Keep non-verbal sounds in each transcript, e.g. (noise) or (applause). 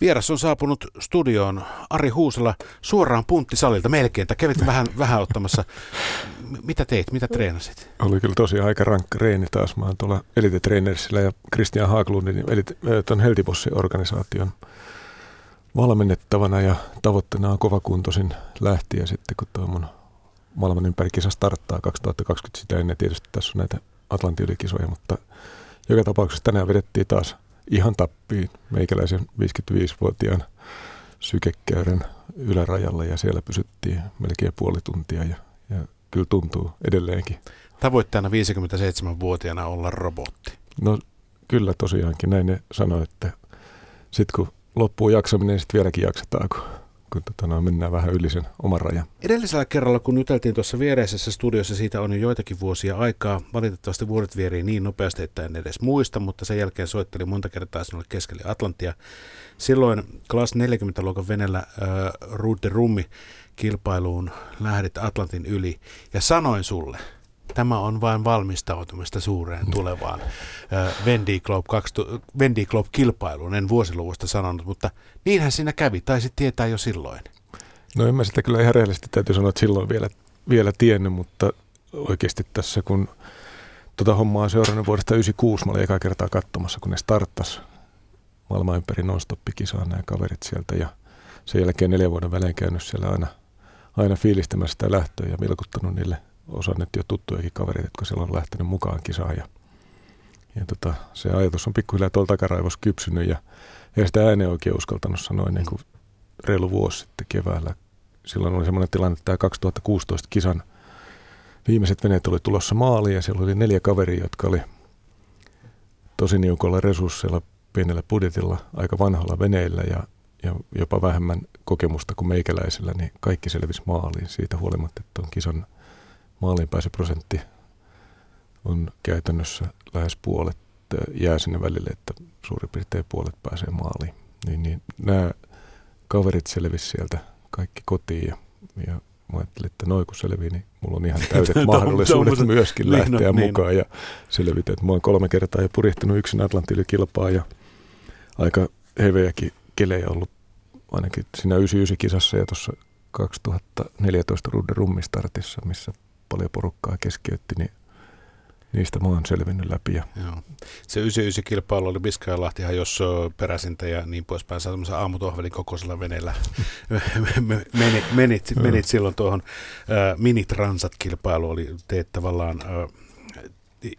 Vieras on saapunut studioon Ari Huusela suoraan punttisalilta melkein. Tai kävit vähän, (laughs) vähän ottamassa. Mitä teit? Mitä treenasit? Oli kyllä tosi aika rankka reeni taas. Mä oon tuolla Elite ja Christian Haaglundin Elite, ton Heltibossi-organisaation valmennettavana ja tavoitteena on kovakuntoisin lähtiä sitten, kun tuo mun maailman ympärikisa starttaa 2020 sitä ennen. Tietysti tässä on näitä Atlantin ylikisoja, mutta joka tapauksessa tänään vedettiin taas ihan tappiin meikäläisen 55-vuotiaan sykekäyrän ylärajalla ja siellä pysyttiin melkein puoli tuntia ja, ja kyllä tuntuu edelleenkin. Tavoitteena 57-vuotiaana olla robotti. No kyllä tosiaankin näin ne sanoi, että sitten kun loppuu jaksaminen, niin sitten vieläkin jaksetaan, kun tota, no, mennään vähän yli sen oman rajan. Edellisellä kerralla, kun juteltiin tuossa viereisessä studiossa, siitä on jo joitakin vuosia aikaa. Valitettavasti vuodet vierii niin nopeasti, että en edes muista, mutta sen jälkeen soittelin monta kertaa sinulle keskelle Atlantia. Silloin Class 40-luokan venellä äh, Rude Rummi kilpailuun lähdit Atlantin yli ja sanoin sulle, Tämä on vain valmistautumista suureen tulevaan Vendy Globe, Vendy Globe-kilpailuun. En vuosiluvusta sanonut, mutta niinhän siinä kävi. Taisit tietää jo silloin. No en mä sitä kyllä ihan rehellisesti täytyy sanoa, että silloin vielä, vielä tiennyt, mutta oikeasti tässä kun tuota hommaa on seurannut vuodesta 1996, mä olin eka kertaa katsomassa, kun ne starttas maailman ympäri non nämä kaverit sieltä ja sen jälkeen neljän vuoden välein käynyt siellä aina, aina fiilistämässä sitä lähtöä ja vilkuttanut niille osa nyt jo tuttujakin kaverit, jotka siellä on lähtenyt mukaan kisaan. Ja, ja tota, se ajatus on pikkuhiljaa tuolla takaraivos kypsynyt ja ei sitä ääneen oikein uskaltanut sanoa ennen kuin reilu vuosi sitten keväällä. Silloin oli semmoinen tilanne, että tämä 2016 kisan viimeiset veneet oli tulossa maaliin ja siellä oli neljä kaveria, jotka oli tosi niukolla resursseilla, pienellä budjetilla, aika vanhalla veneillä ja, ja jopa vähemmän kokemusta kuin meikäläisellä, niin kaikki selvisi maaliin siitä huolimatta, että on kisan – maaliinpääsyprosentti on käytännössä lähes puolet jää sinne välille, että suurin piirtein puolet pääsee maaliin. Niin, niin nämä kaverit selvisi sieltä kaikki kotiin ja, ja mä ajattelin, että noin kun selvii, niin mulla on ihan täydet (laughs) mahdollisuudet myöskin lähteä niin, no, niin. mukaan niin. ja selvitä. Että mä oon kolme kertaa jo purihtunut yksin Atlantin kilpaa ja aika hevejäkin kelejä ollut ainakin siinä 99-kisassa ja tuossa 2014 Rudde Rummistartissa, missä paljon porukkaa keskeytti, niin niistä mä oon selvinnyt läpi. Ja. Joo. Se 99-kilpailu oli Biskajalahtihan, jos peräsintä ja niin poispäin. Sä aamutohvelin kokoisella veneellä (laughs) menit, menit, menit silloin tuohon äh, minitransat-kilpailu, oli teet tavallaan äh,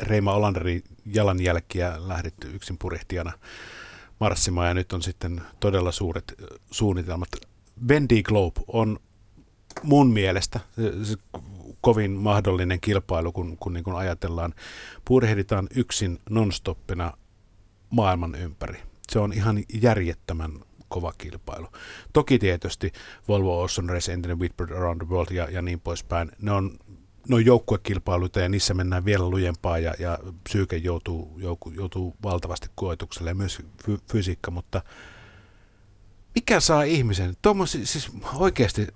Reima Olanderin jalanjälkiä lähdetty yksin purihtijana marssimaan ja nyt on sitten todella suuret suunnitelmat. Bendy Globe on mun mielestä, kovin mahdollinen kilpailu, kun, kun niin kuin ajatellaan. Purhehditaan yksin nonstoppina maailman ympäri. Se on ihan järjettömän kova kilpailu. Toki tietysti Volvo Ocean Race, entinen Whitbird Around the World ja, ja niin poispäin. Ne on, ne on joukkuekilpailuita ja niissä mennään vielä lujempaa ja, ja psyyke joutuu, joutuu, joutuu valtavasti koetukselle ja myös fy, fysiikka, mutta mikä saa ihmisen, Tuommoisi, siis oikeasti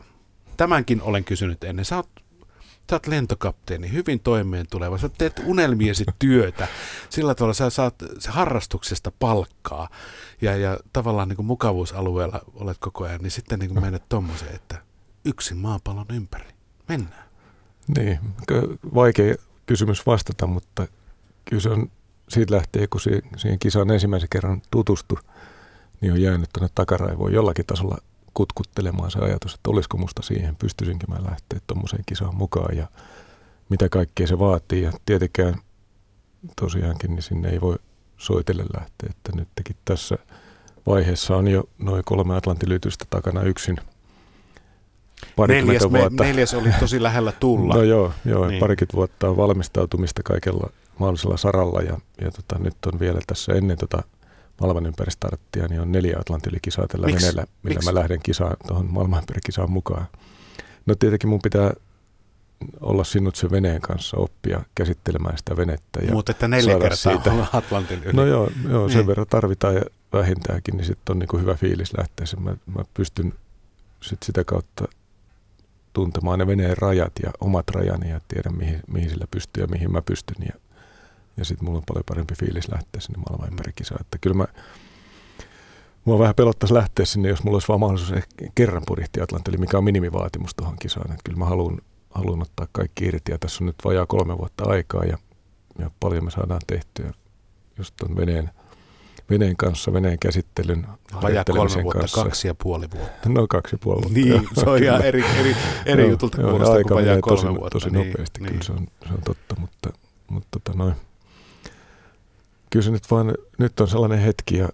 tämänkin olen kysynyt ennen, sä oot sä oot lentokapteeni, hyvin toimeen tuleva, sä teet unelmiesi työtä, sillä tavalla sä saat harrastuksesta palkkaa. Ja, ja tavallaan niin kuin mukavuusalueella olet koko ajan, niin sitten niin kuin menet tommoseen, että yksin maapallon ympäri, mennään. Niin, vaikea kysymys vastata, mutta kyllä se on siitä lähtee, kun siihen kisaan ensimmäisen kerran tutustu, niin on jäänyt tuonne takaraivoon jollakin tasolla kutkuttelemaan se ajatus, että olisiko musta siihen, pystyisinkö mä lähteä tuommoiseen kisaan mukaan ja mitä kaikkea se vaatii. Ja tietenkään tosiaankin niin sinne ei voi soitelle lähteä, että nyt tekin tässä vaiheessa on jo noin kolme Atlantilytystä takana yksin. Neljäs, vuotta. Me, neljäs oli tosi lähellä tulla. No joo, joo niin. parikymmentä vuotta on valmistautumista kaikella mahdollisella saralla ja, ja tota, nyt on vielä tässä ennen tota maailman ympäristarttia, niin on neljä Atlantin tällä Miks? veneellä, millä Miks? mä lähden kisaan, tuohon maailman ympäristökisaan mukaan. No tietenkin mun pitää olla sinut sen veneen kanssa, oppia käsittelemään sitä venettä. Ja Mutta että neljä kertaa siitä. on Atlantin yli. No joo, joo sen niin. verran tarvitaan ja vähintäänkin, niin sitten on niin hyvä fiilis lähteä sen. Mä, mä pystyn sit sitä kautta tuntemaan ne veneen rajat ja omat rajani ja tiedän mihin, mihin sillä pystyy ja mihin mä pystyn. Ja ja sitten mulla on paljon parempi fiilis lähteä sinne maailman ympäri kisaan. Että kyllä mä Mua vähän pelottaisi lähteä sinne, jos mulla olisi vaan mahdollisuus kerran purjehtia Atlantille, mikä on minimivaatimus tuohon kisaan. Että kyllä mä haluan, haluan ottaa kaikki irti ja tässä on nyt vajaa kolme vuotta aikaa ja, ja paljon me saadaan tehtyä just tuon veneen, veneen kanssa, veneen käsittelyn, Vajaa kolme vuotta, kanssa. kaksi ja puoli vuotta. No kaksi ja puoli vuotta. Niin, se on ihan eri, eri, eri no, jutulta kuulostaa kuin vajaa kolme tosi, vuotta. Tosi niin, nopeasti, niin. kyllä se on, se on totta, mutta, mutta tota noin. Kyllä se nyt vaan, nyt on sellainen hetki ja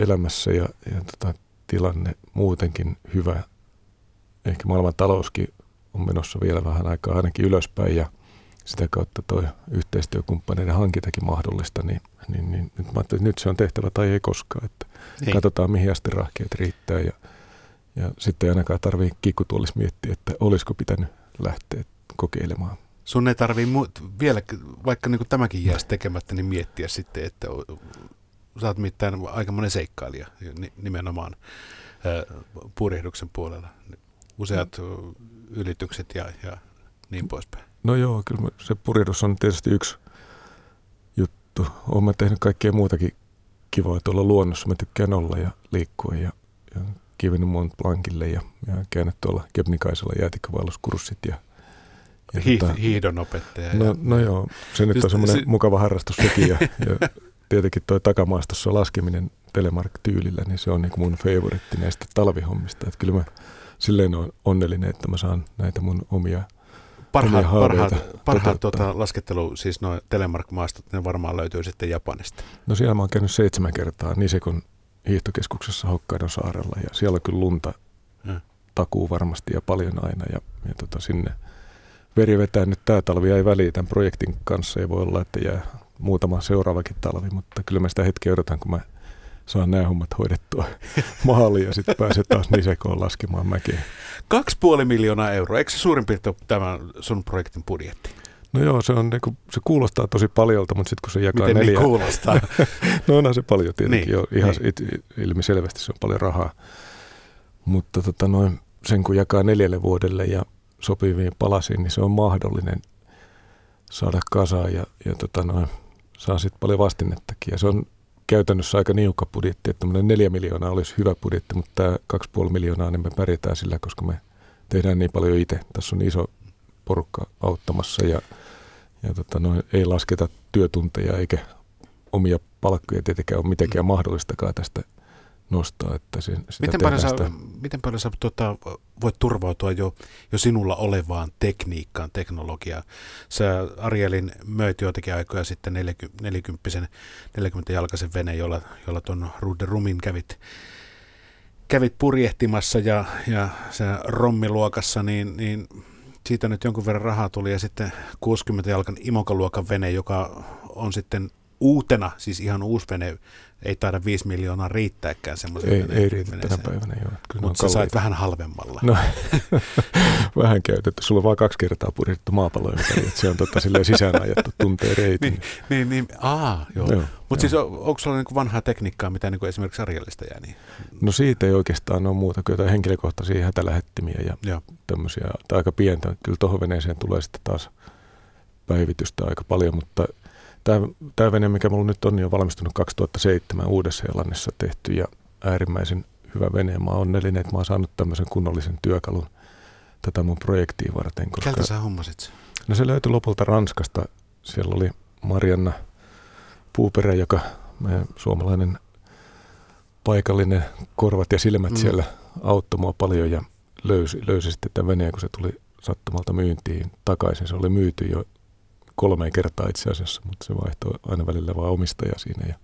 elämässä ja, ja tota, tilanne muutenkin hyvä. Ehkä maailman talouskin on menossa vielä vähän aikaa ainakin ylöspäin ja sitä kautta tuo yhteistyökumppaneiden hankintakin mahdollista, niin, niin, niin nyt, mä että nyt se on tehtävä tai ei koskaan. Että ei. Katsotaan mihin asti rahkeet riittää ja, ja sitten ei ainakaan tarvitse kikkutuolissa miettiä, että olisiko pitänyt lähteä kokeilemaan. Sun ei tarvii mu- vielä, vaikka niin tämäkin jäisi tekemättä, niin miettiä sitten, että sä oot mitään aikamoinen seikkailija nimenomaan purjehduksen puolella. Useat ylitykset ja, ja niin poispäin. No joo, kyllä se purjehdus on tietysti yksi juttu. Olen tehnyt kaikkea muutakin kivaa tuolla luonnossa. Mä tykkään olla ja liikkua ja, ja kivennyt Mont Blancille ja, ja käynyt tuolla Kebnikaisella jäätikkövaelluskurssit ja ja Hi- tota, hiihdon opettaja. No, no joo, se nyt on semmoinen se... mukava harrastus sekin ja, (laughs) ja tietenkin tuo takamaastossa laskeminen Telemark-tyylillä, niin se on niin kuin mun favoritti näistä talvihommista. Että kyllä mä silleen on onnellinen, että mä saan näitä mun omia Parhaat, parhaat, parhaat tuota, laskettelu, siis noin Telemark-maastot, ne varmaan löytyy sitten Japanista. No siellä mä oon käynyt seitsemän kertaa Nisekon hiihtokeskuksessa Hokkaidon saarella ja siellä on kyllä lunta ja. takuu varmasti ja paljon aina ja, ja tota, sinne veri vetää nyt tämä talvi ei väliä tämän projektin kanssa. Ei voi olla, että jää muutama seuraavakin talvi, mutta kyllä mä sitä hetkeä odotan, kun mä saan nämä hommat hoidettua (laughs) maaliin ja sitten pääsee taas nisekoon laskemaan mäkeä. Kaksi puoli miljoonaa euroa, eikö se suurin piirtein tämä sun projektin budjetti? No joo, se, on, niin kuin, se kuulostaa tosi paljolta, mutta sitten kun se jakaa Miten neljä... Niin kuulostaa? (laughs) no onhan se paljon tietenkin niin, jo, ihan niin. ilmiselvästi se on paljon rahaa. Mutta tota noin, sen kun jakaa neljälle vuodelle ja sopiviin palasiin, niin se on mahdollinen saada kasaan ja, ja tota noin, saa sitten paljon vastinettakin. Ja se on käytännössä aika niukka budjetti, että tämmöinen neljä miljoonaa olisi hyvä budjetti, mutta tämä kaksi puoli miljoonaa, niin me pärjätään sillä, koska me tehdään niin paljon itse. Tässä on iso porukka auttamassa ja, ja tota, no, ei lasketa työtunteja eikä omia palkkoja tietenkään ole mitenkään mahdollistakaan tästä nostaa. Että se, sitä miten, paljon sä, sitä. miten paljon sä tota, voit turvautua jo, jo sinulla olevaan tekniikkaan, teknologiaan? Sä Arielin möit joitakin aikoja sitten 40, 40, 40 jalkaisen vene, jolla, jolla tuon Rude Rumin kävit, kävit purjehtimassa ja, ja se rommiluokassa, niin, niin siitä nyt jonkun verran rahaa tuli ja sitten 60 jalkan imokaluokan vene, joka on sitten uutena, siis ihan uusi vene, ei taida 5 miljoonaa riittääkään semmoisen Ei, ei riitä tänä päivänä, joo. Mutta sä sait vähän halvemmalla. No, (laughs) vähän käytetty. Sulla on vaan kaksi kertaa purjettu maapallo ympäri, että se on totta silleen sisään ajettu tuntee reitin. niin, niin, niin, aa, joo. joo Mutta siis on, onko sulla niin vanhaa tekniikkaa, mitä niin esimerkiksi sarjallista jää? Niin? No siitä ei oikeastaan ole muuta kuin jotain henkilökohtaisia hätälähettimiä ja joo. tämmöisiä, tai aika pientä. Kyllä tuohon veneeseen tulee sitten taas päivitystä aika paljon, mutta – Tämä, tämä vene, mikä minulla nyt on, niin on valmistunut 2007 Uudessa-Seelannissa tehty ja äärimmäisen hyvä vene. Mä oon onnellinen, että mä oon saanut tämmöisen kunnollisen työkalun tätä mun projektia varten. Koska, Keltä sä hommasit? No se löytyi lopulta Ranskasta. Siellä oli Marianna Puuperä, joka meidän suomalainen paikallinen korvat ja silmät mm. siellä auttoi mua paljon ja löysi, löysi sitten tämän veneen, kun se tuli sattumalta myyntiin takaisin. Se oli myyty jo kolmeen kertaa itse asiassa, mutta se vaihtoi aina välillä vaan omistaja siinä. Ja,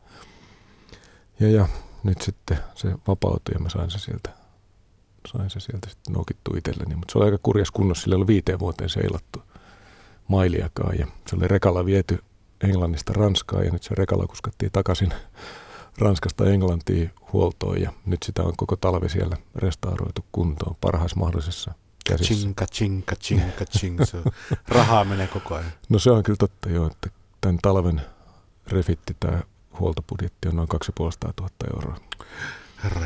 ja, ja nyt sitten se vapautui ja mä sain se sieltä, sain se sieltä sitten nokittu itselleni. Mutta se oli aika kurjas kunnossa, sillä oli viiteen vuoteen seilattu mailiakaan ja se oli rekalla viety Englannista Ranskaan ja nyt se rekalla kuskattiin takaisin Ranskasta Englantiin huoltoon ja nyt sitä on koko talvi siellä restauroitu kuntoon parhaassa mahdollisessa käsissä. Chinka, chinka, chinka, chinka. rahaa menee koko ajan. No se on kyllä totta jo, että tämän talven refitti tämä huoltobudjetti on noin 2500 euroa. Herra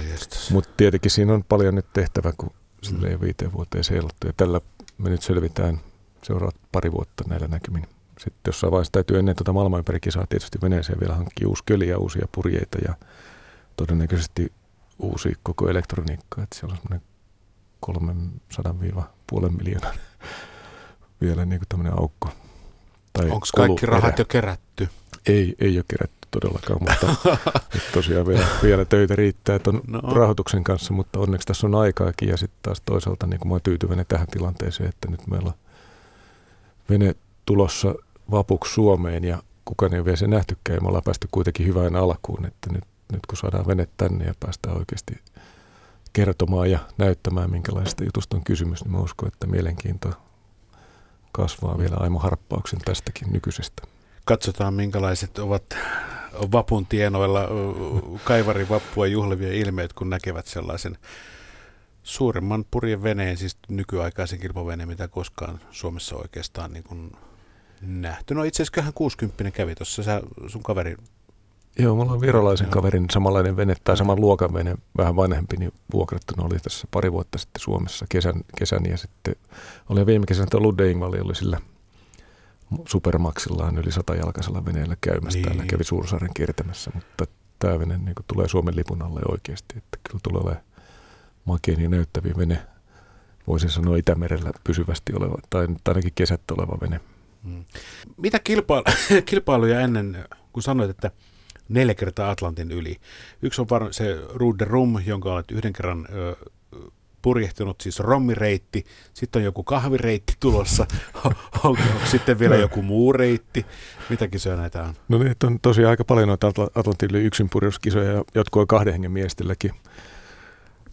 Mutta tietenkin siinä on paljon nyt tehtävä, kun sille ei viiteen vuoteen seilattu. Ja tällä me nyt selvitään seuraavat pari vuotta näillä näkymin. Sitten jossain vaiheessa täytyy ennen tuota maailmanympärikisaa tietysti veneeseen vielä hankkia uusi köli ja uusia purjeita ja todennäköisesti uusi koko elektroniikka, että siellä on semmoinen 300 puolen miljoonan (laughs) vielä niin kuin tämmöinen aukko. Onko kaikki rahat erä. jo kerätty? Ei, ei ole kerätty todellakaan, mutta (laughs) tosiaan vielä, vielä töitä riittää ton no. rahoituksen kanssa, mutta onneksi tässä on aikaakin ja sitten taas toisaalta niin mä oon tyytyväinen tähän tilanteeseen, että nyt meillä on vene tulossa vapuksi Suomeen ja kukaan ei ole vielä se nähtykään ja me ollaan päästy kuitenkin hyvään alkuun, että nyt, nyt kun saadaan vene tänne ja päästään oikeasti kertomaan ja näyttämään, minkälaista jutusta on kysymys, niin mä uskon, että mielenkiinto kasvaa vielä aimo harppauksen tästäkin nykyisestä. Katsotaan, minkälaiset ovat vapun tienoilla kaivarin vappua juhlivia ilmeet, kun näkevät sellaisen suuremman purjen veneen, siis nykyaikaisen kilpaveneen, mitä koskaan Suomessa oikeastaan niin kuin nähty. No itse asiassa 60 kävi tuossa, sun kaveri Joo, mulla on virolaisen kaverin samanlainen vene tai saman luokan vene, vähän vanhempi, niin vuokrattuna oli tässä pari vuotta sitten Suomessa kesän, kesän ja sitten oli viime kesänä tuo Ludde Ingvali oli sillä supermaksillaan yli jalkaisella veneellä käymässä niin. täällä, kävi Suursaaren kiertämässä, mutta tämä vene niin tulee Suomen lipun alle oikeasti, että kyllä tulee olemaan makeen ja näyttäviä vene, voisin sanoa Itämerellä pysyvästi oleva, tai ainakin kesät oleva vene. Hmm. Mitä kilpailu, (laughs) kilpailuja ennen, kun sanoit, että neljä kertaa Atlantin yli. Yksi on var- se Rude Rum, jonka olet yhden kerran ö, purjehtunut, siis rommireitti, sitten on joku kahvireitti tulossa, (laughs) onko, onko sitten vielä no. joku muu reitti, mitä kisoja näitä on? No niin, on tosiaan aika paljon noita Atlantin yli yksinpurjeuskisoja ja jotkut on kahden hengen miestilläkin.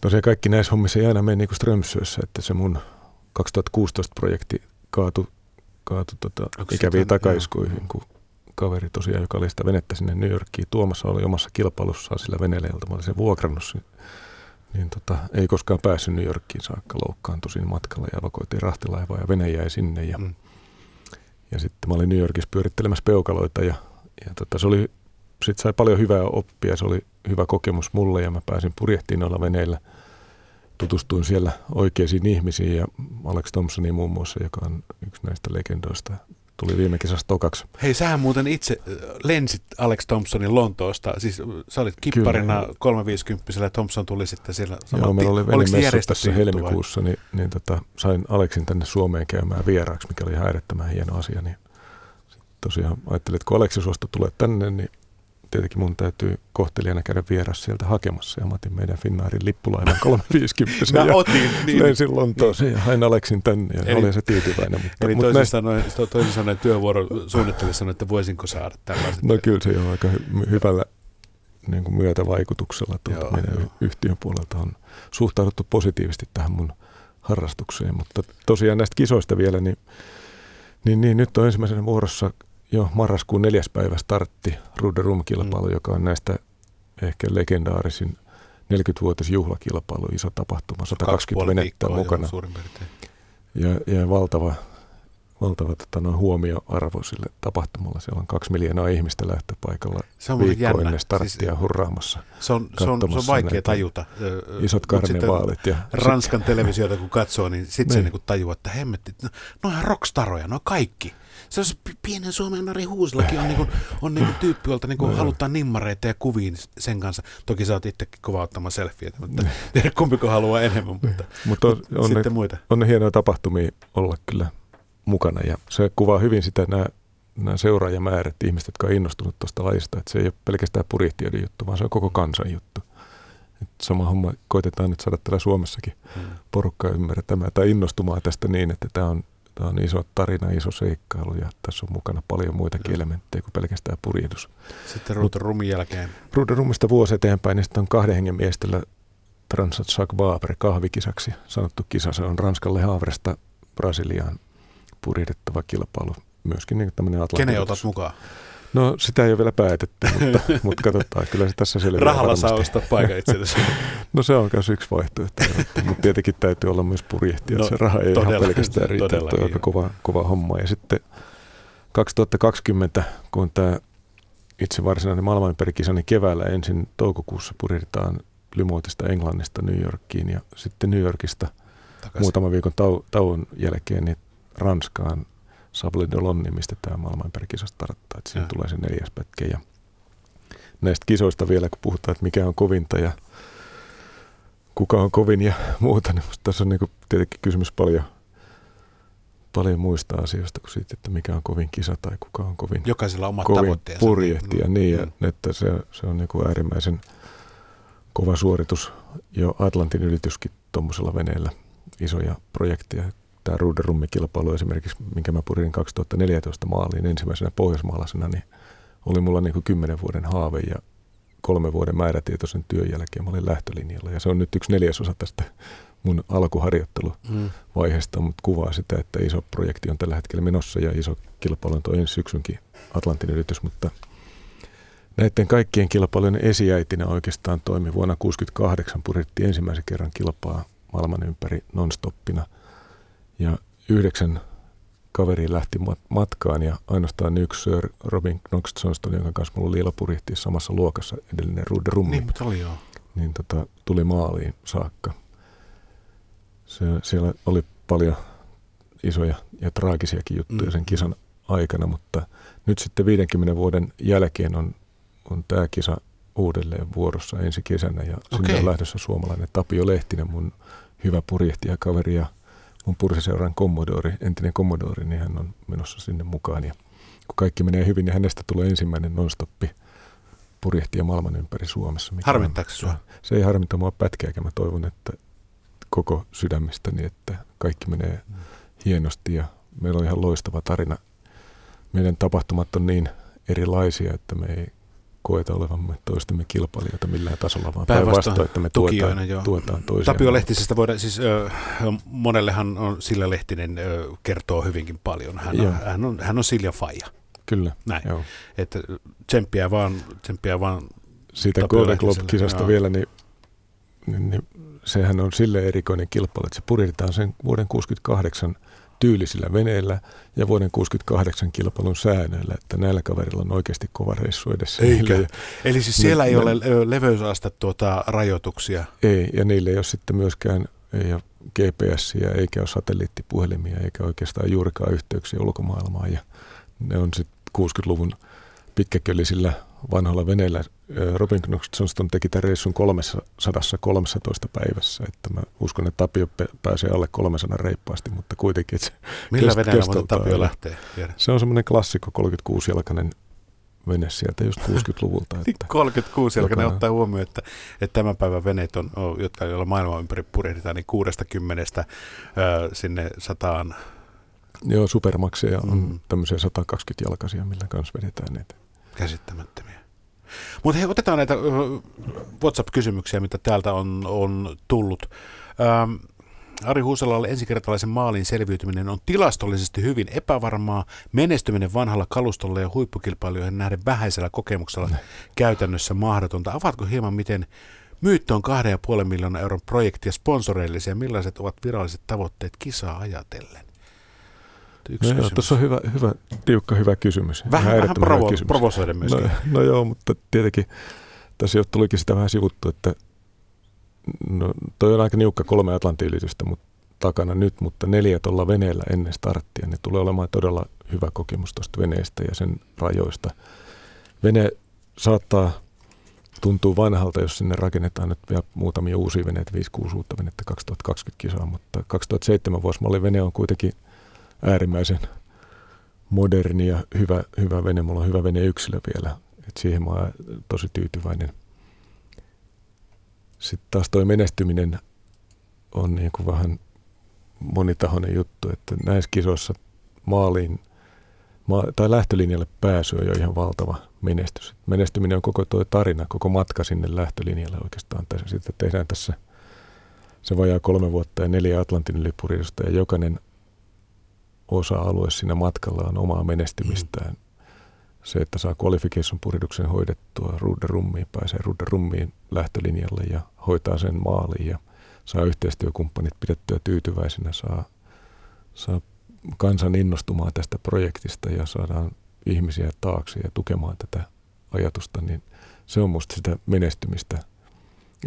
Tosiaan kaikki näissä hommissa ei aina mene niin kuin Strömsössä, että se mun 2016-projekti kaatui kaatu tota, ikäviin takaiskuihin, kun kaveri tosiaan, joka oli sitä venettä sinne New Yorkiin tuomassa, oli omassa kilpailussaan sillä veneellä, jolta mä olin sen vuokrannut. Niin tota, ei koskaan päässyt New Yorkiin saakka loukkaantui siinä matkalla ja evakoitiin rahtilaivaa ja vene jäi sinne. Ja, mm. ja sitten mä olin New Yorkissa pyörittelemässä peukaloita ja, ja tota, se oli, sit sai paljon hyvää oppia, se oli hyvä kokemus mulle ja mä pääsin purjehtiin noilla veneillä. Tutustuin siellä oikeisiin ihmisiin ja Alex Thompsonin muun muassa, joka on yksi näistä legendoista tuli viime kesästä tokaksi. Hei, sähän muuten itse äh, lensit Alex Thompsonin Lontoosta. Siis äh, sä olit kipparina Kyllä. 350 ja Thompson tuli sitten siellä. Joo, meillä oli velimessu tässä helmikuussa, niin, niin tota, sain Alexin tänne Suomeen käymään vieraaksi, mikä oli ihan äärettömän hieno asia. Niin tosiaan ajattelin, että kun Aleksi suostui tulee tänne, niin tietenkin mun täytyy kohtelijana käydä vieras sieltä hakemassa. Ja mä otin meidän Finnairin lippulaivan 350. (laughs) mä otin. Niin. Lensin Lontooseen niin. ja hain Aleksin tänne ja eli, olin se tyytyväinen. Mutta, eli mutta toisin, sanoen, toisin sanoen työvuoro suunnittelija sanoi, että voisinko saada tällaiset. No kyllä se on aika hy- hyvällä niin kuin myötävaikutuksella tuolta joo, meidän joo. yhtiön puolelta on suhtauduttu positiivisesti tähän mun harrastukseen. Mutta tosiaan näistä kisoista vielä, niin, niin, niin nyt on ensimmäisenä vuorossa jo marraskuun neljäs päivä startti Rude Rum-kilpailu, mm. joka on näistä ehkä legendaarisin 40-vuotis juhlakilpailu, iso tapahtuma, 120 venettä mukana. Ja, ja valtava, valtava tota, no, huomioarvo sille tapahtumalle. Siellä on kaksi miljoonaa ihmistä lähtöpaikalla se on viikko jännä. ennen starttia siis, hurraamassa. Se on, se on, se on vaikea tajuta. Isot karnevaalit. Ja Ranskan televisiota kun katsoo, niin sitten se niin. niinku tajuaa, että hemmetti, no, no ihan rockstaroja, no kaikki se on pienen Suomen Nari Huuslakin on, niinku, on niinku tyyppi, jolta niinku no, halutaan nimmareita ja kuviin sen kanssa. Toki sä oot itsekin kova ottamaan selfieitä, mutta (laughs) tiedä kumpiko haluaa enemmän, mutta, mutta on, on, sitten ne, muita. On ne hienoja tapahtumia olla kyllä mukana ja se kuvaa hyvin sitä nämä nämä seuraajamäärät, ihmiset, jotka on innostunut tuosta lajista, että se ei ole pelkästään purjehtijoiden juttu, vaan se on koko kansan juttu. Et sama homma koitetaan nyt saada täällä Suomessakin hmm. porukkaa ymmärtämään tai innostumaan tästä niin, että tämä on Tämä on iso tarina, iso seikkailu ja tässä on mukana paljon muitakin elementtejä kuin pelkästään purjehdus. Sitten Ruuden Rumin jälkeen. Ruuden Rumista vuosi eteenpäin, niin sitten on kahden hengen miestellä Transat Jacques Vabre kahvikisaksi sanottu kisa. Se on Ranskalle Havresta Brasiliaan purjehdettava kilpailu. Myöskin niin tämmöinen Kenen otat mukaan? No sitä ei ole vielä päätetty, mutta, (laughs) mutta katsotaan, kyllä se tässä selviää Rahalla saa ostaa paikan itsellesi. (laughs) no se on myös yksi vaihtoehto, mutta (laughs) tietenkin täytyy olla myös purjehtia, no, se raha ei ihan pelkästään riitä, että on aika kova, kova homma. Ja sitten 2020, kun tämä itse varsinainen maailmanperikisa, niin keväällä ensin toukokuussa purjehditaan Lymoutista Englannista New Yorkiin ja sitten New Yorkista Takaisin. muutaman viikon tau- tauon jälkeen niin Ranskaan Sable Dolon, mistä tämä maailmanpäiväkisa starttaa. Että siinä ja. tulee se neljäs pätkä. Ja näistä kisoista vielä, kun puhutaan, että mikä on kovinta ja kuka on kovin ja muuta. Niin tässä on niin tietenkin kysymys paljon, paljon muista asioista kuin siitä, että mikä on kovin kisa tai kuka on kovin, Jokaisella omat kovin tavoitteensa. ja Mm. niin. Ja, Mm. että se, se on niin kuin äärimmäisen kova suoritus jo Atlantin ylityskin tuommoisella veneellä isoja projekteja. Tämä ruuderummikilpailu esimerkiksi, minkä mä purin 2014 maaliin ensimmäisenä pohjoismaalaisena, niin oli mulla niin kuin kymmenen vuoden haave ja kolmen vuoden määrätietoisen työn jälkeen mä olin lähtölinjalla. Ja se on nyt yksi neljäsosa tästä mun alkuharjoitteluvaiheesta, mutta kuvaa sitä, että iso projekti on tällä hetkellä menossa ja iso kilpailu on ensi syksynkin Atlantin ylitys, mutta näiden kaikkien kilpailujen esiäitinä oikeastaan toimi vuonna 1968, purittiin ensimmäisen kerran kilpaa maailman ympäri nonstoppina ja yhdeksän kaveri lähti mat- matkaan ja ainoastaan yksi Sir Robin Knox Johnston, jonka kanssa mulla oli ilo purjehtia samassa luokassa edellinen Rude Rummi, Niin, mutta oli joo. niin tota, tuli maaliin saakka. Se, siellä oli paljon isoja ja traagisiakin juttuja Mm. sen kisan aikana, mutta nyt sitten 50 vuoden jälkeen on, on tämä kisa uudelleen vuorossa ensi kesänä ja sinne Okei. on lähdössä suomalainen Tapio Lehtinen, mun hyvä purjehtija-kaveri ja mun pursiseuran kommodori, entinen kommodori, niin hän on menossa sinne mukaan ja kun kaikki menee hyvin, niin hänestä tulee ensimmäinen nonstoppi purjehtija maailman ympäri Suomessa. Harmittaako se sua? se ei harmita mua pätkääkään. Mä toivon, että koko sydämestäni, että kaikki menee Mm. hienosti ja meillä on ihan loistava tarina. Meidän tapahtumat on niin erilaisia, että me ei koeta olevamme toistemme kilpailijoita millään tasolla, vaan Päinvastoin että me tuetaan, joo. tuetaan toisiamme. Tapio Lehtisestä voidaan, siis ö, monellehan on Silja Lehtinen ö, kertoo hyvinkin paljon. Hän on, Joo. hän on, hän on Silja Faija. Kyllä, Näin. joo. Että tsemppiä vaan, tsemppiä vaan Siitä Golden Globe-kisasta vielä, niin, niin, niin sehän on sille erikoinen kilpailu, että se purjehditaan sen vuoden 68 tyylisillä veneillä ja vuoden 68 kilpailun säännöillä, että näillä kaverilla on oikeasti kova reissu edessä. Eikä. Niillä ei, Eli siis siellä Ne- ei ne- ole leveysaste tuota, rajoituksia. ei, ja niillä ei ole sitten myöskään ei ole GPSiä, eikä ole satelliittipuhelimia, eikä oikeastaan juurikaan yhteyksiä ulkomaailmaan. Ja ne on sitten 60-luvun pitkäköllisillä vanhoilla veneillä. Ö, Robin Knox Johnston teki tämän reissun 313 päivässä, että mä uskon, että Tapio pääsee alle 300 reippaasti, mutta kuitenkin, että se, Millä Kest- veneellä kestoltaan Tapio lähtee? Tiedä. se on semmoinen klassikko 36-jalkainen vene sieltä just 60-luvulta. (laughs) Että, 36 jalkainen Joka- ottaa huomioon, että, että tämän päivän veneet on, on jotka joilla maailman ympäri purjehditaan, niin 60 ö, sinne sataan. joo, Supermaxeja on Mm. mm. tämmöisiä 120-jalkaisia, millä kanssa vedetään näitä. Käsittämättömiä. Mutta hei, otetaan näitä WhatsApp-kysymyksiä, mitä täältä on, on tullut. Ähm, Ari Huusalalle ensikertalaisen maalin selviytyminen on tilastollisesti hyvin epävarmaa. Menestyminen vanhalla kalustolla ja huippukilpailijoihin nähden vähäisellä kokemuksella käytännössä mahdotonta. Avaatko hieman, miten myyttö on 2,5 miljoonaa euron projekti ja sponsoreillisia? Millaiset ovat viralliset tavoitteet kisaa ajatellen? Yksi No joo, kysymys. tuossa on hyvä, hyvä, tiukka hyvä kysymys. Vähän, vähän provo- kysymys. provosoiden myöskin. No, no joo, mutta tietenkin tässä jo tulikin sitä vähän sivuttu, että no, toi on aika niukka kolme Atlantin ylitystä mutta takana nyt, mutta neljä tuolla veneellä ennen starttia. Ne tulee olemaan todella hyvä kokemus tuosta veneestä ja sen rajoista. Vene saattaa tuntuu vanhalta, jos sinne rakennetaan nyt vielä muutamia uusia veneitä, 5-6 uutta venettä 2020 kisaa, mutta 2007 vuosimalli vene on kuitenkin äärimmäisen moderni ja hyvä, hyvä vene. Mulla on hyvä vene yksilö vielä, et siihen mä oon tosi tyytyväinen. Sitten taas toi menestyminen on niin kuin vähän monitahoinen juttu, että näissä kisoissa maaliin ma- tai lähtölinjalle pääsy on jo ihan valtava menestys. Menestyminen on koko tuo tarina, koko matka sinne lähtölinjalle oikeastaan. Tässä sitten tehdään tässä se vajaa kolme vuotta ja neljä Atlantin ylipurjetusta ja jokainen osa-alue siinä matkalla on omaa menestymistään. Se, että saa qualification puriduksen hoidettua ruuderummiin, pääsee ruuderummiin lähtölinjalle ja hoitaa sen maaliin ja saa yhteistyökumppanit pidettyä tyytyväisenä, saa, saa kansan innostumaan tästä projektista ja saadaan ihmisiä taakse ja tukemaan tätä ajatusta, niin se on musta sitä menestymistä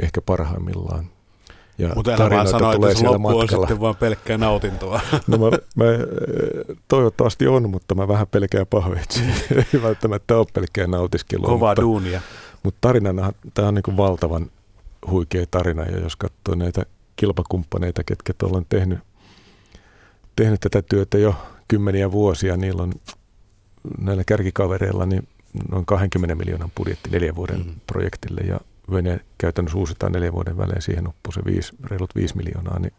ehkä parhaimmillaan. Ja Mutta älä vaan sano, että se loppu on sitten vaan pelkkää nautintoa. (laughs) No mä, mä, eh, toivottavasti on, mutta mä vähän pelkään pahoitsi. (laughs) Ei välttämättä ole pelkkää nautiskelua. Kovaa mutta, duunia. mutta tarinana tämä on niin kuin valtavan huikea tarina. Ja jos katsoo näitä kilpakumppaneita, ketkä tuolla on tehnyt, tehnyt tätä työtä jo kymmeniä vuosia, niillä on näillä kärkikavereilla niin noin 20 miljoonan budjetti neljän vuoden mm. projektille ja vene käytännössä uusitaan neljän vuoden välein, siihen loppuu se viisi, reilut viisi miljoonaa, niin,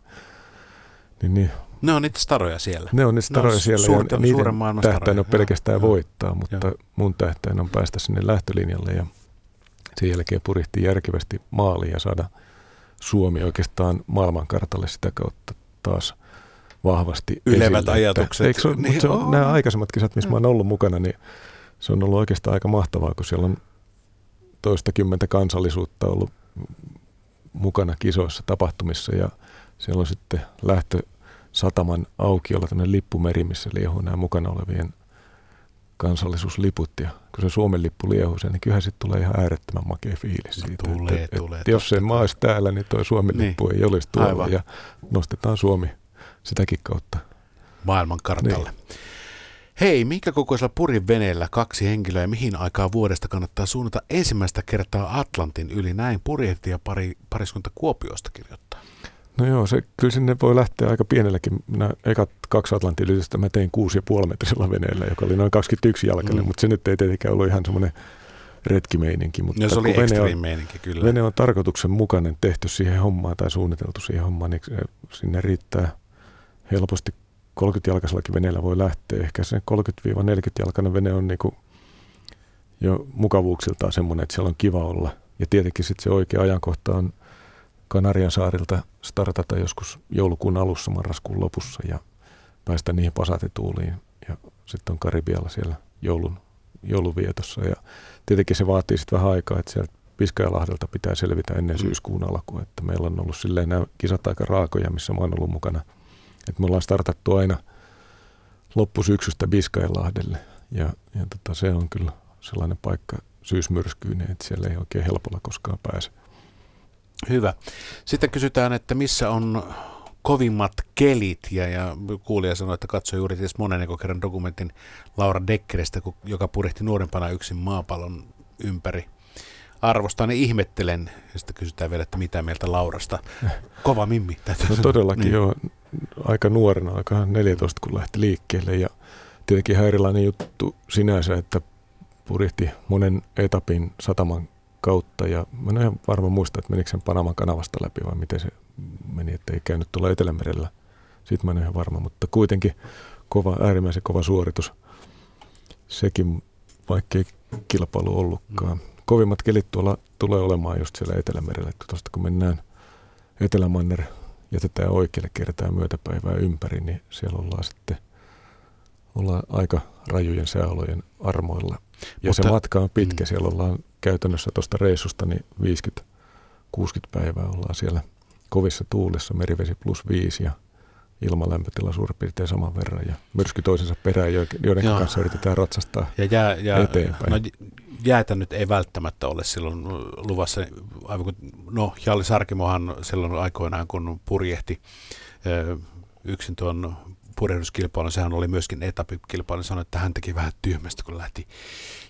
niin, niin ne on niitä staroja siellä. Ne on niitä staroja no, siellä suurta, ja niiden tähtäin on pelkästään joo, voittaa, mutta joo. mun tähtäin on päästä sinne lähtölinjalle ja sen jälkeen purihti järkevästi maaliin ja saada Suomi oikeastaan maailmankartalle sitä kautta taas vahvasti Ylevät esille. ajatukset. Eikö se, niin, se on, nämä aikaisemmat kisat, missä mm. mä oon ollut mukana, niin se on ollut oikeastaan aika mahtavaa, kun siellä on toistakymmentä kansallisuutta ollut mukana kisoissa, tapahtumissa ja siellä on sitten lähtö sataman aukiolla tämmöinen lippumeri, missä liehuu nämä mukana olevien kansallisuusliput. Ja kun se Suomen lippu liehuu sen, niin kyllähän sitten tulee ihan äärettömän makea fiilis siitä. Tulee, että, tulee. Että jos se maa olisi täällä, niin tuo Suomen niin. lippu ei olisi tuolla Aivan. ja nostetaan Suomi sitäkin kautta. Maailman kartalle. Niin. Hei, minkä kokoisella purin veneellä kaksi henkilöä ja mihin aikaa vuodesta kannattaa suunnata ensimmäistä kertaa Atlantin yli? Näin purjehti ja pari, pariskunta Kuopiosta kirjoittaa. No joo, se, kyllä sinne voi lähteä aika pienelläkin. Minä ekat kaksi Atlantin ylitystä mä tein 6,5 metrisellä veneellä, joka oli noin 21 jalkainen, mm. mutta se nyt ei tietenkään ollut ihan semmoinen retkimeininki. Mutta no, se oli vene on, meininki, kyllä. Vene on tarkoituksenmukainen tehty siihen hommaan tai suunniteltu siihen hommaan, niin sinne riittää helposti 30-jalkaisellakin veneellä voi lähteä. Ehkä se 30-40-jalkainen vene on niin kuin jo mukavuuksiltaan semmoinen, että siellä on kiva olla. Ja tietenkin sitten se oikea ajankohta on Kanarian saarilta startata joskus joulukuun alussa, marraskuun lopussa ja päästä niihin pasatetuuliin. Ja sitten on Karibialla siellä joulun, jouluvietossa. Ja tietenkin se vaatii sitten vähän aikaa, että sieltä Piskajalahdelta pitää selvitä ennen mm. syyskuun alkua. Että meillä on ollut silleen nämä kisat aika raakoja, missä mä oon ollut mukana – et me ollaan startattu aina loppusyksystä Biskajalahdelle ja, ja tota, se on kyllä sellainen paikka syysmyrskyinen, että siellä ei oikein helpolla koskaan pääse. Hyvä. Sitten kysytään, että missä on kovimmat kelit, ja, ja kuulija sanoi, että katsoi juuri tietysti monen kerran dokumentin Laura Deckeristä, joka purehti nuorempana yksin maapallon ympäri arvostan ja ihmettelen. Ja sitten kysytään vielä, että mitä mieltä Laurasta. (laughs) Kova mimmi. No todellakin niin. joo. Aika nuorena, aika 14 kun lähti liikkeelle. Ja tietenkin ihan erilainen juttu sinänsä, että purjehti monen etapin sataman kautta. Ja mä en ihan varma muista, että menikö sen Panaman kanavasta läpi vai miten se meni, että ei käynyt tuolla Etelämerellä. Siitä mä en ihan varma, mutta kuitenkin kova, äärimmäisen kova suoritus. Sekin, vaikkei kilpailu ollutkaan. Mm kovimmat kelit tuolla tulee olemaan just siellä Etelämerellä. Että tuosta kun mennään Etelämanner, jätetään oikealle kertaa myötäpäivää ympäri, niin siellä ollaan sitten ollaan aika rajujen sääolojen armoilla. Ja Mutta, se matka on pitkä, mm. siellä ollaan käytännössä tuosta reissusta niin 50-60 päivää ollaan siellä kovissa tuulissa, merivesi plus 5 ja ilmalämpötila suurin piirtein saman verran ja myrsky toisensa perään, joiden Joo. kanssa yritetään ratsastaa ja jää, jää, eteenpäin. No, jäätä nyt ei välttämättä ole silloin luvassa, aivan kuin, no Jalli Sarkimohan silloin aikoinaan, kun purjehti yksin tuon purjehduskilpailun, sehän oli myöskin etapikilpailu, sanoi, että hän teki vähän tyhmästä, kun lähti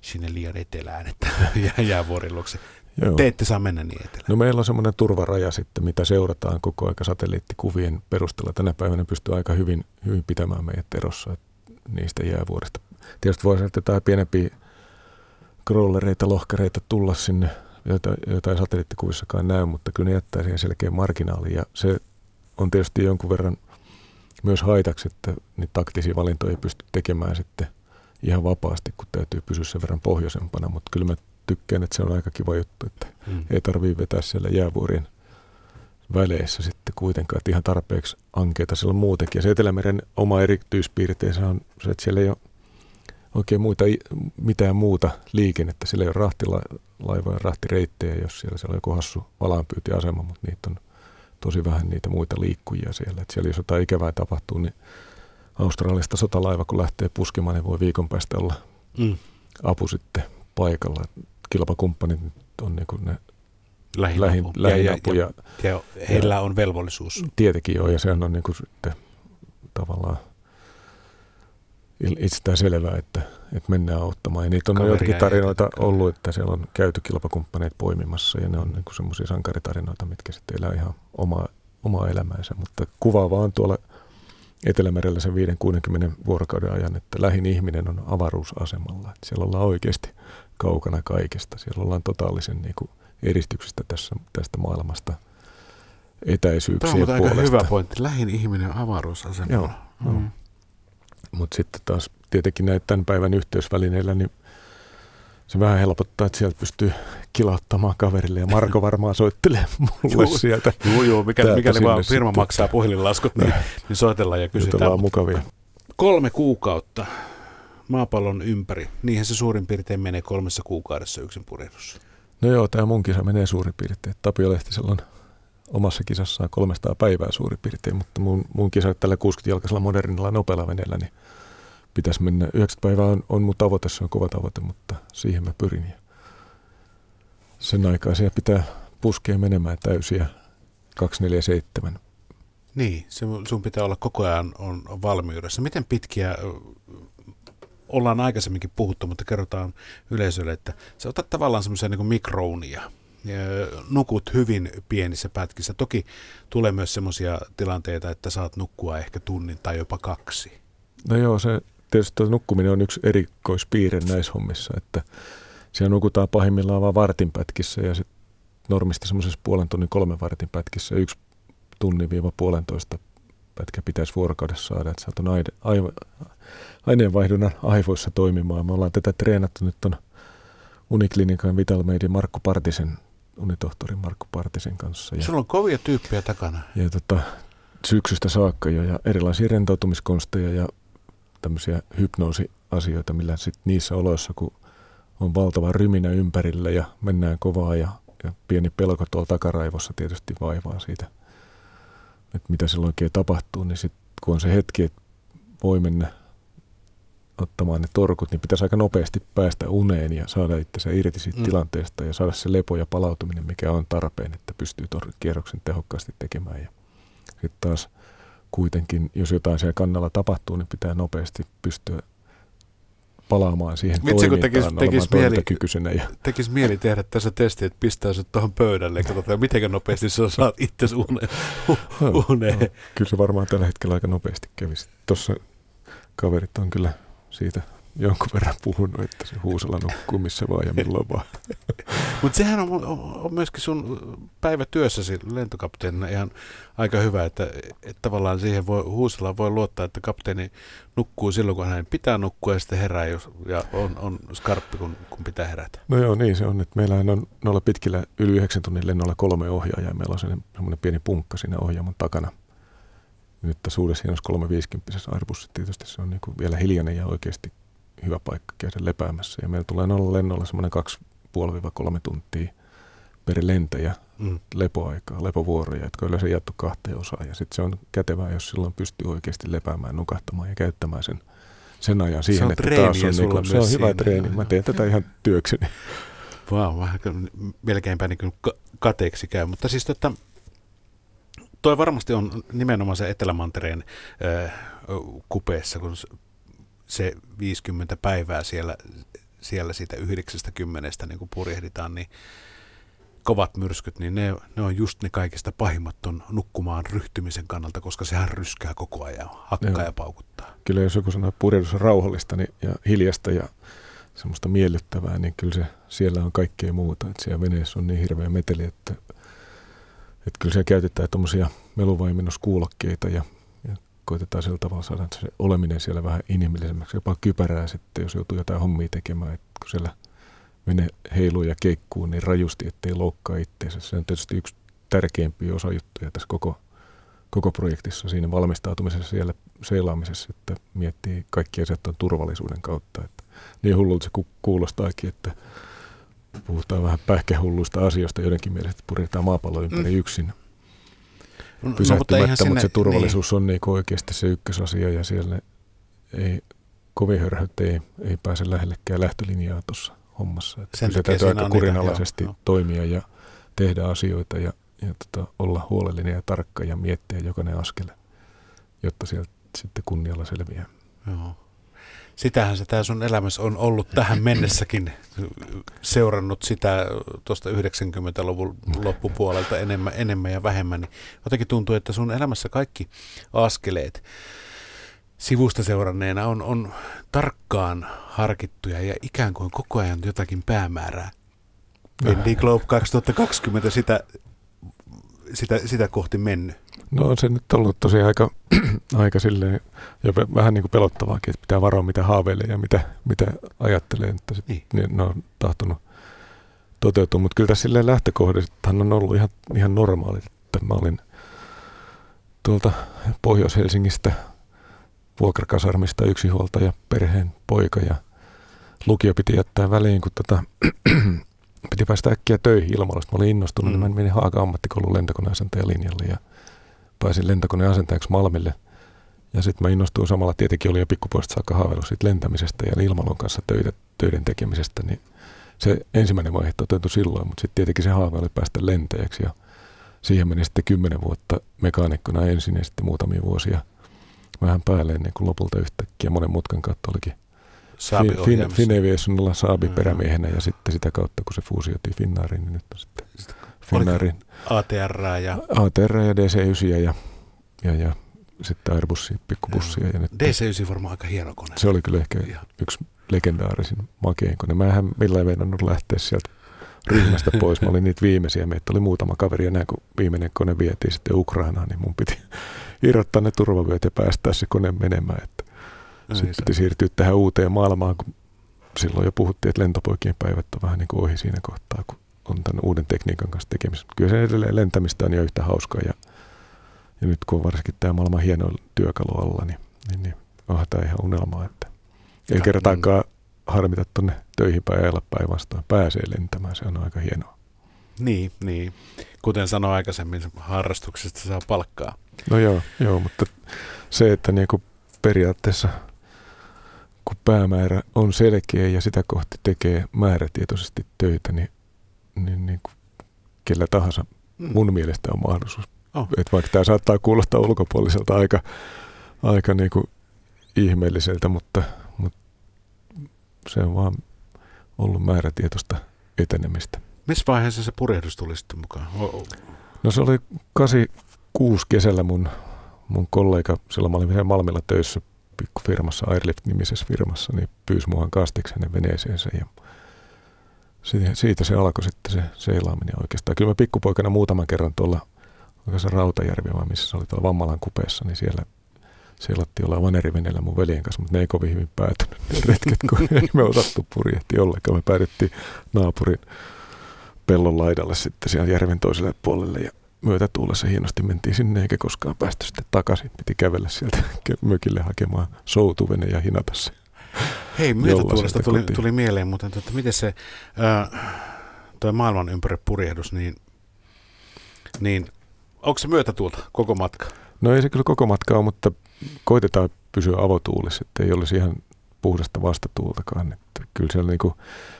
sinne liian etelään, että (laughs) jäävuorin luokse. Joo. Te ette saa mennä niin etelään. No meillä on semmoinen turvaraja sitten, mitä seurataan koko aika satelliittikuvien perusteella. Tänä päivänä pystyy aika hyvin, hyvin pitämään meidät erossa niistä jäävuorista. Tietysti voi että jotain pienempiä crawlereita, lohkareita tulla sinne, joita, joita ei satelliittikuvissakaan näy, mutta kyllä ne jättää siihen selkeä marginaali. Ja se on tietysti jonkun verran myös haitaksi, että niitä taktisia valintoja ei pysty tekemään sitten ihan vapaasti, kun täytyy pysyä sen verran pohjoisempana. Mutta kyllä mä tykkään, että se on aika kiva juttu, että mm. ei tarvii vetää siellä jäävuorien väleissä sitten kuitenkaan, että ihan tarpeeksi ankeita siellä on muutenkin. Ja se Etelämeren oma erityispiirteensä on se, että siellä ei ole oikein muita, mitään muuta liikennettä. Sillä ei ole rahtilaivoja, rahtireittejä, jos siellä, siellä on joku hassu valaanpyytiasema, mutta niitä on tosi vähän niitä muita liikkujia siellä. Et siellä jos jotain ikävää tapahtuu, niin Australiasta sotalaiva, kun lähtee puskemaan, niin voi viikon päästä olla mm. apu sitten paikalla. Kilpakumppanit on niin kuin ne lähin, lähin, lähin ja. Ja, ja, ja, heillä on velvollisuus. Tietenkin joo, ja sehän on niin kuin sitten tavallaan – itsestään selvää, että, että mennään auttamaan. Ja niitä on Kaveria joitakin tarinoita ollut, että siellä on käyty kilpakumppaneet poimimassa ja ne on niin semmoisia sankaritarinoita, mitkä sitten elää ihan omaa, omaa elämäänsä. Mutta kuvaavaa on tuolla Etelämerellä sen 5-60 vuorokauden ajan, että lähin ihminen on avaruusasemalla. Että siellä ollaan oikeasti kaukana kaikesta. Siellä ollaan totaalisen niin kuin eristyksestä tässä, tästä maailmasta etäisyyksien Tämä on aika hyvä pointti. Lähin ihminen on avaruusasemalla. Joo, mm. Mutta sitten taas tietenkin näitä tämän päivän yhteysvälineillä, niin se vähän helpottaa, että sieltä pystyy kilauttamaan kaverille ja Marko (laughs) varmaan soittelee mulle joo, sieltä. Joo, joo, mikäli, mikäli vaan firma sitten. maksaa puhelinlaskut, niin, niin soitellaan ja kysytään. mukavia. Kolme kuukautta maapallon ympäri. Niinhän se suurin piirtein menee kolmessa kuukaudessa yksin purjehdus. No joo, tämä mun kisa menee suurin piirtein. Tapio Lehtisellä on omassa kisassaan 300 päivää suurin piirtein, mutta mun, mun kisa tällä 60-jalkaisella modernilla nopealla veneellä, niin pitäisi mennä. 90 päivää on, on mun tavoite, se on kova tavoite, mutta siihen mä pyrin. Ja sen aikaa siellä pitää puskea menemään täysiä 247. Niin, se, sun pitää olla koko ajan on valmiudessa. Miten pitkiä ollaan aikaisemminkin puhuttu, mutta kerrotaan yleisölle, että sä otat tavallaan semmoisia niin mikrounia, nukut hyvin pienissä pätkissä. Toki tulee myös semmoisia tilanteita, että saat nukkua ehkä tunnin tai jopa kaksi. No joo, se tietysti nukkuminen on yksi erikoispiirre näissä hommissa, että siellä nukutaan pahimmillaan vain vartin pätkissä ja sitten normisti semmoisessa puolen tunnin kolmen vartin pätkissä yksi tunnin viiva puolentoista pätkä pitäisi vuorokaudessa saada, että saat on aine, aivo, aineenvaihdunnan aivoissa toimimaan. Me ollaan tätä treenattu nyt on Uniklinikan Vital Meidin Markku Partisen, unitohtori Markku Partisen kanssa. Ja, Sulla on kovia tyyppejä takana. Ja tota, syksystä saakka jo ja erilaisia rentoutumiskonsteja ja tämmöisiä hypnoosiasioita, millä sitten niissä oloissa, kun on valtava ryminä ympärillä ja mennään kovaa ja, ja pieni pelko tuolla takaraivossa tietysti vaivaa siitä, että mitä silloin oikein tapahtuu, niin sitten kun on se hetki, että voi mennä ottamaan ne torkut, niin pitäisi aika nopeasti päästä uneen ja saada itse irti siitä mm. tilanteesta ja saada se lepo ja palautuminen, mikä on tarpeen, että pystyy tor- kierroksen tehokkaasti tekemään. Ja sitten taas kuitenkin, jos jotain siellä kannalla tapahtuu, niin pitää nopeasti pystyä palaamaan siihen Vitsi, toimintaan tekis, tekis mieli, ja... tekis mieli tehdä tässä testi, että pistää se tuohon pöydälle ja katsotaan, miten nopeasti sä saat itse uneen. (laughs) uneen. No, kyllä se varmaan tällä hetkellä aika nopeasti kävisi. Tuossa kaverit on kyllä siitä jonkun verran puhunut, että se huusella nukkuu missä vaan ja milloin vaan. Mutta sehän on, on, myöskin sun päivätyössäsi lentokapteenina ihan aika hyvä, että, että tavallaan siihen voi, huusella voi luottaa, että kapteeni nukkuu silloin, kun hänen pitää nukkua ja sitten herää jos, ja on, on skarppi, kun, kun pitää herätä. No joo, niin se on. Että meillähän on noilla pitkillä yli 9 tunnin lennoilla kolme ohjaajaa ja meillä on semmoinen pieni punkka siinä ohjaamon takana – nyt tässä uudessa hienossa 350 Airbus tietysti se on niin kuin vielä hiljainen ja oikeasti hyvä paikka käydä lepäämässä. Ja meillä tulee nolla lennolla semmoinen 2,5-3 tuntia per lentäjä mm. lepoaikaa, lepovuoroja, jotka yleensä jaettu kahteen osaan. Ja sitten se on kätevää, jos silloin pystyy oikeasti lepäämään, nukahtamaan ja käyttämään sen, sen ajan siihen, että taas on, niin kuin, se on hyvä treeni. Mä teen tätä ihan työkseni. (laughs) Vau, wow, vähän melkeinpä niin kateeksi käy. Mutta siis tota, toi varmasti on nimenomaan se Etelämantereen äh, kupeessa, kun se 50 päivää siellä, siellä siitä 90 niin kun purjehditaan, niin kovat myrskyt, niin ne, ne on just ne kaikista pahimmat ton nukkumaan ryhtymisen kannalta, koska sehän ryskää koko ajan, hakkaa Joo. ja paukuttaa. Kyllä jos joku sanoo, että purjehdus on rauhallista niin, ja hiljasta ja semmoista miellyttävää, niin kyllä se siellä on kaikkea muuta. Että siellä veneessä on niin hirveä meteli, että että kyllä siellä käytetään tuommoisia meluvaimennuskuulokkeita ja koitetaan sillä tavalla saada se oleminen siellä vähän inhimillisemmäksi. Jopa kypärää sitten, jos joutuu jotain hommia tekemään, että kun siellä mene heiluu ja keikkuu niin rajusti, ettei loukkaa itseensä. Se on tietysti yksi tärkeimpiä osajuttuja tässä koko, koko projektissa, siinä valmistautumisessa siellä seilaamisessa, että miettii kaikki asiat on turvallisuuden kautta. Että niin hullulta se kuulostaakin, että puhutaan vähän pähkähulluista asioista jotenkin mielestä, että purjetaan maapallo ympäri mm. yksin pysähtymättä, no, mutta, mutta se turvallisuus niin. on niin oikeasti se ykkösasia ja siellä ei kovin hörhöt ei, ei pääse lähellekään lähtölinjaa tuossa hommassa. Että Sen täytyy aika kurinalaisesti joo, toimia ja tehdä asioita ja, ja tota, olla huolellinen ja tarkka ja miettiä jokainen askel, jotta sieltä sitten kunnialla selviää. Joo. Sitähän se tämä sun elämässä on ollut tähän mennessäkin seurannut sitä tuosta 90-luvun loppupuolelta enemmän, enemmän ja vähemmän, niin jotenkin tuntuu, että sun elämässä kaikki askeleet sivusta seuranneena on, on tarkkaan harkittuja ja ikään kuin koko ajan jotakin päämäärää. Indie Globe 2020 sitä, sitä, sitä kohti mennyt. No on se nyt ollut tosi aika, (clears throat) aika silleen, ja vähän niin kuin pelottavaakin, että pitää varoa mitä haaveilee ja mitä, mitä ajattelee, että sit, niin. niin ne on tahtonut toteutua. Mutta kyllä tässä silleen lähtökohdistaan on ollut ihan, ihan normaali, että mä olin tuolta Pohjois-Helsingistä vuokrakasarmista yksinhuoltaja, perheen poika ja lukio piti jättää väliin, kun tota, (clears throat) piti päästä äkkiä töihin ilmalla. Mä olin innostunut, mm. niin mä menin Haaka ammattikoulun lentokoneasentajan linjalle ja pääsin lentokoneasentajaksi Malmille. Ja sitten mä innostuin samalla, tietenkin oli jo pikkupuolesta saakka haaveillut siitä lentämisestä ja ilmalon kanssa töitä, töiden tekemisestä, niin se ensimmäinen vaihe toteutui silloin, mutta sitten tietenkin se haave oli päästä lentäjäksi ja siihen meni sitten kymmenen vuotta mekaanikkona ensin ja sitten muutamia vuosia vähän päälle ennen kuin lopulta yhtäkkiä monen mutkan kautta olikin fin, Saabi perämiehenä ja sitten sitä kautta, kun se fuusioitui Finnaariin, niin nyt on sitten Finnaarin ATR ja... ATR ja DC-9 ja, ja, ja sitten Airbusia, pikkubussia. Ja nyt DC-9 varmaan aika hieno kone. Se oli kyllä ehkä ja. yksi legendaarisin makein kone. Mä en millään veinannut lähteä sieltä ryhmästä pois. Mä olin niitä viimeisiä. Meitä oli muutama kaveri ja kun viimeinen kone vietiin sitten Ukrainaan, niin mun piti (laughs) irrottaa ne turvavyöt ja päästää se kone menemään. Että sitten piti siirtyä tähän uuteen maailmaan, kun silloin jo puhuttiin, että lentopoikien päivät on vähän niin kuin ohi siinä kohtaa, kun on tämän uuden tekniikan kanssa tekemistä. Kyllä se edelleen lentämistä on jo yhtä hauskaa ja, ja nyt kun on varsinkin tämä maailman hieno työkalu alla, niin, niin, niin onhan tämä ihan unelmaa, että ei kertaakaan harmita tuonne töihin päin ajalla päinvastoin. Pääsee lentämään, se on aika hienoa. Niin, niin. Kuten sanoin aikaisemmin, harrastuksesta saa palkkaa. No joo, joo mutta se, että niinku periaatteessa kun päämäärä on selkeä ja sitä kohti tekee määrätietoisesti töitä, niin niin, niin kuin kellä tahansa mm. mun mielestä on mahdollisuus. Oh. Et vaikka tämä saattaa kuulostaa ulkopuoliselta aika, aika niin kuin ihmeelliseltä, mutta, mutta se on vaan ollut määrätietoista etenemistä. Missä vaiheessa se purjehdus tuli sitten mukaan? No se oli 86 kesällä mun, mun kollega, silloin mä olin vielä Malmilla töissä pikkufirmassa, Airlift-nimisessä firmassa, niin pyysi muhan kastiksen veneeseensä ja siitä, siitä se alkoi sitten se seilaaminen oikeastaan. Kyllä mä pikkupoikana muutaman kerran tuolla, onko se Rautajärvi vai missä se oli tuolla Vammalan kupeessa, niin siellä seilattiin olla vanerivenellä mun veljen kanssa, mutta ne ei kovin hyvin päätynyt ne retket, kun (laughs) ei me otattu purjehti ollenkaan. Me päädyttiin naapurin pellon laidalle sitten siellä järven toiselle puolelle ja myötätuulessa hienosti mentiin sinne eikä koskaan päästy sitten takaisin. Piti kävellä sieltä (laughs) mökille hakemaan soutuvene ja hinata se (laughs) Hei, myötätuulesta tuli, tuli mieleen, mutta että miten se äh, tuo maailman ympäri purjehdus, niin, niin onko se myötätuulta koko matka? No ei se kyllä koko matka ole, mutta koitetaan pysyä avotuulissa, että ei olisi ihan puhdasta vastatuultakaan. Että kyllä siellä niin kuin,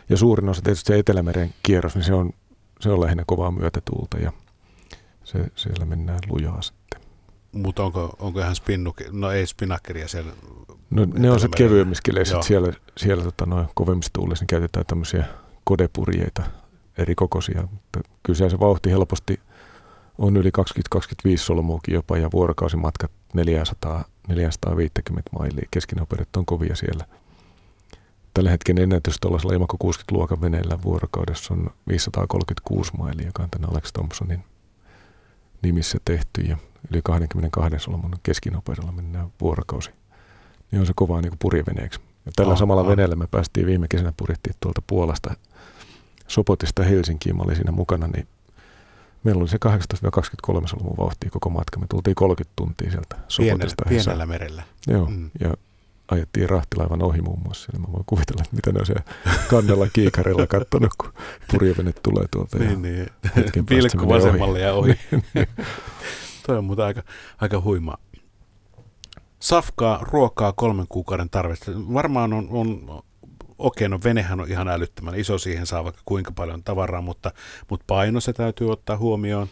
ja suurin osa tietysti se Etelämeren kierros, niin se on, se on lähinnä kovaa myötätuulta ja se, siellä mennään lujaa sitten. Mutta onko, onko ihan spinnu, no ei spinakkeria siellä No ne on sitten kevyemmissä keleissä, siellä, siellä tota, noin kovemmissa tuulissa niin käytetään tämmöisiä kodepurjeita eri kokoisia, mutta kyllä se vauhti helposti on yli 20-25 solmuukin jopa ja vuorokausimatkat 400, 450 mailia. Keskinopeudet on kovia siellä. Tällä hetkellä ennätys tuollaisella Imako 60-luokan veneellä vuorokaudessa on 536 mailia, joka on tänne Alex Thompsonin nimissä tehty ja yli 22 solmun keskinopeudella mennään vuorokausi niin on se kovaa niin purjeveneeksi. Ja tällä oh, samalla oh. veneellä me päästiin viime kesänä purjettiin tuolta Puolasta Sopotista Helsinkiin. Mä olin siinä mukana, niin meillä oli se 18-23 solmun vauhtia koko matka. Me tultiin 30 tuntia sieltä Sopotista. Pienellä, pienellä merellä. Joo, mm. ja ajettiin rahtilaivan ohi muun muassa. Niin mä voin kuvitella, että mitä ne on siellä kannella kiikarilla katsonut, kun purjevene tulee tuolta. niin, niin. Vilkku vasemmalle ja ohi. (laughs) niin, niin. Toi on muuten aika, aika huimaa safkaa, ruokaa kolmen kuukauden tarvetta. Varmaan on, on okei, no venehän on ihan älyttömän iso, siihen saa vaikka kuinka paljon tavaraa, mutta, mutta paino se täytyy ottaa huomioon.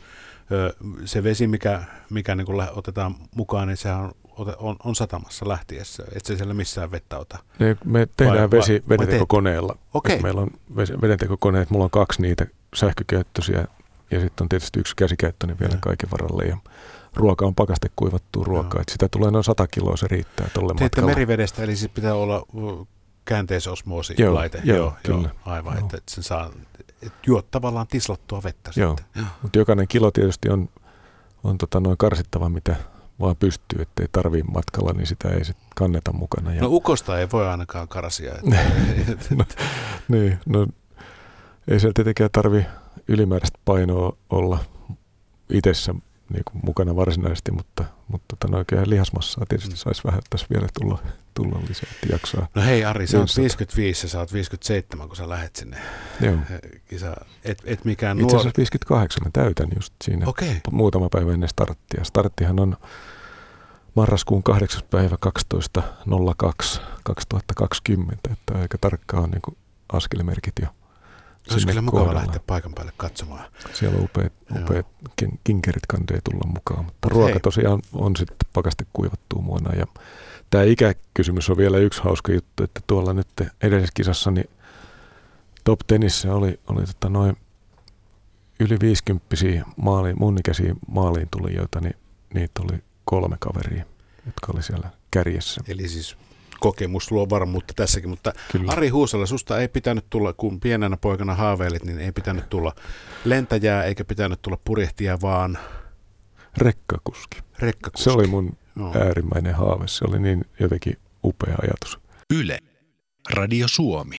Se vesi, mikä, mikä niin otetaan mukaan, niin sehän on on, on satamassa lähtiessä, et se siellä missään vettä ota? Ne, me tehdään vai, vesi vedentekokoneella. Okay. Meillä on vedentekokoneet, mulla on kaksi niitä sähkökäyttöisiä ja sitten on tietysti yksi käsikäyttöinen vielä kaiken varalle. Ja ruoka on pakaste kuivattua ruokaa, että sitä tulee noin 100 kiloa, se riittää tuolle matkalla. merivedestä, eli siis pitää olla käänteisosmoosi joo, laite. Joo, joo, kyllä. Joo, aivan, joo. Että, että sen saa, että juot tavallaan tislattua vettä joo. sitten. Joo. Mutta jokainen kilo tietysti on, on tota noin karsittava, mitä vaan pystyy, ettei tarvii matkalla, niin sitä ei sitten kanneta mukana. Ja... No ukosta ei voi ainakaan karsia. Että... (laughs) no, niin, no ei siellä tietenkään tarvi ylimääräistä painoa olla itsessä niin kuin mukana varsinaisesti, mutta, mutta tota, no oikein lihasmassaa tietysti saisi vähän tässä vielä tulla, tulla lisää, että jaksaa. No hei Ari, sä oot 55 ja sä oot 57, kun sä lähet sinne Joo. (laughs) Kisa, et, et mikään Itse asiassa 58 mä täytän just siinä okay. muutama päivä ennen starttia. Starttihan on marraskuun 8. päivä 12.02.2020, että aika tarkkaan on niin askelmerkit jo olisi kyllä mukava kohdalla. lähteä paikan päälle katsomaan. Siellä on upeat, upeat kinkerit kandee tulla mukaan, mutta Mut ruoka hei. tosiaan on sitten pakaste kuivattuu muona. Ja tämä ikäkysymys on vielä yksi hauska juttu, että tuolla nyt edellisessä kisassa niin top tenissä oli, oli tota noin yli 50 maaliin, mun ikäisiä maaliin tulijoita, niin niitä oli kolme kaveria, jotka oli siellä kärjessä. Eli siis kokemus luo varmuutta tässäkin, mutta Kyllä. Ari Huusala, susta ei pitänyt tulla, kun pienenä poikana haaveilit, niin ei pitänyt tulla lentäjää eikä pitänyt tulla purjehtia, vaan... Rekkakuski. Rekkakuski. Se oli mun no. äärimmäinen haave, se oli niin jotenkin upea ajatus. Yle. Radio Suomi.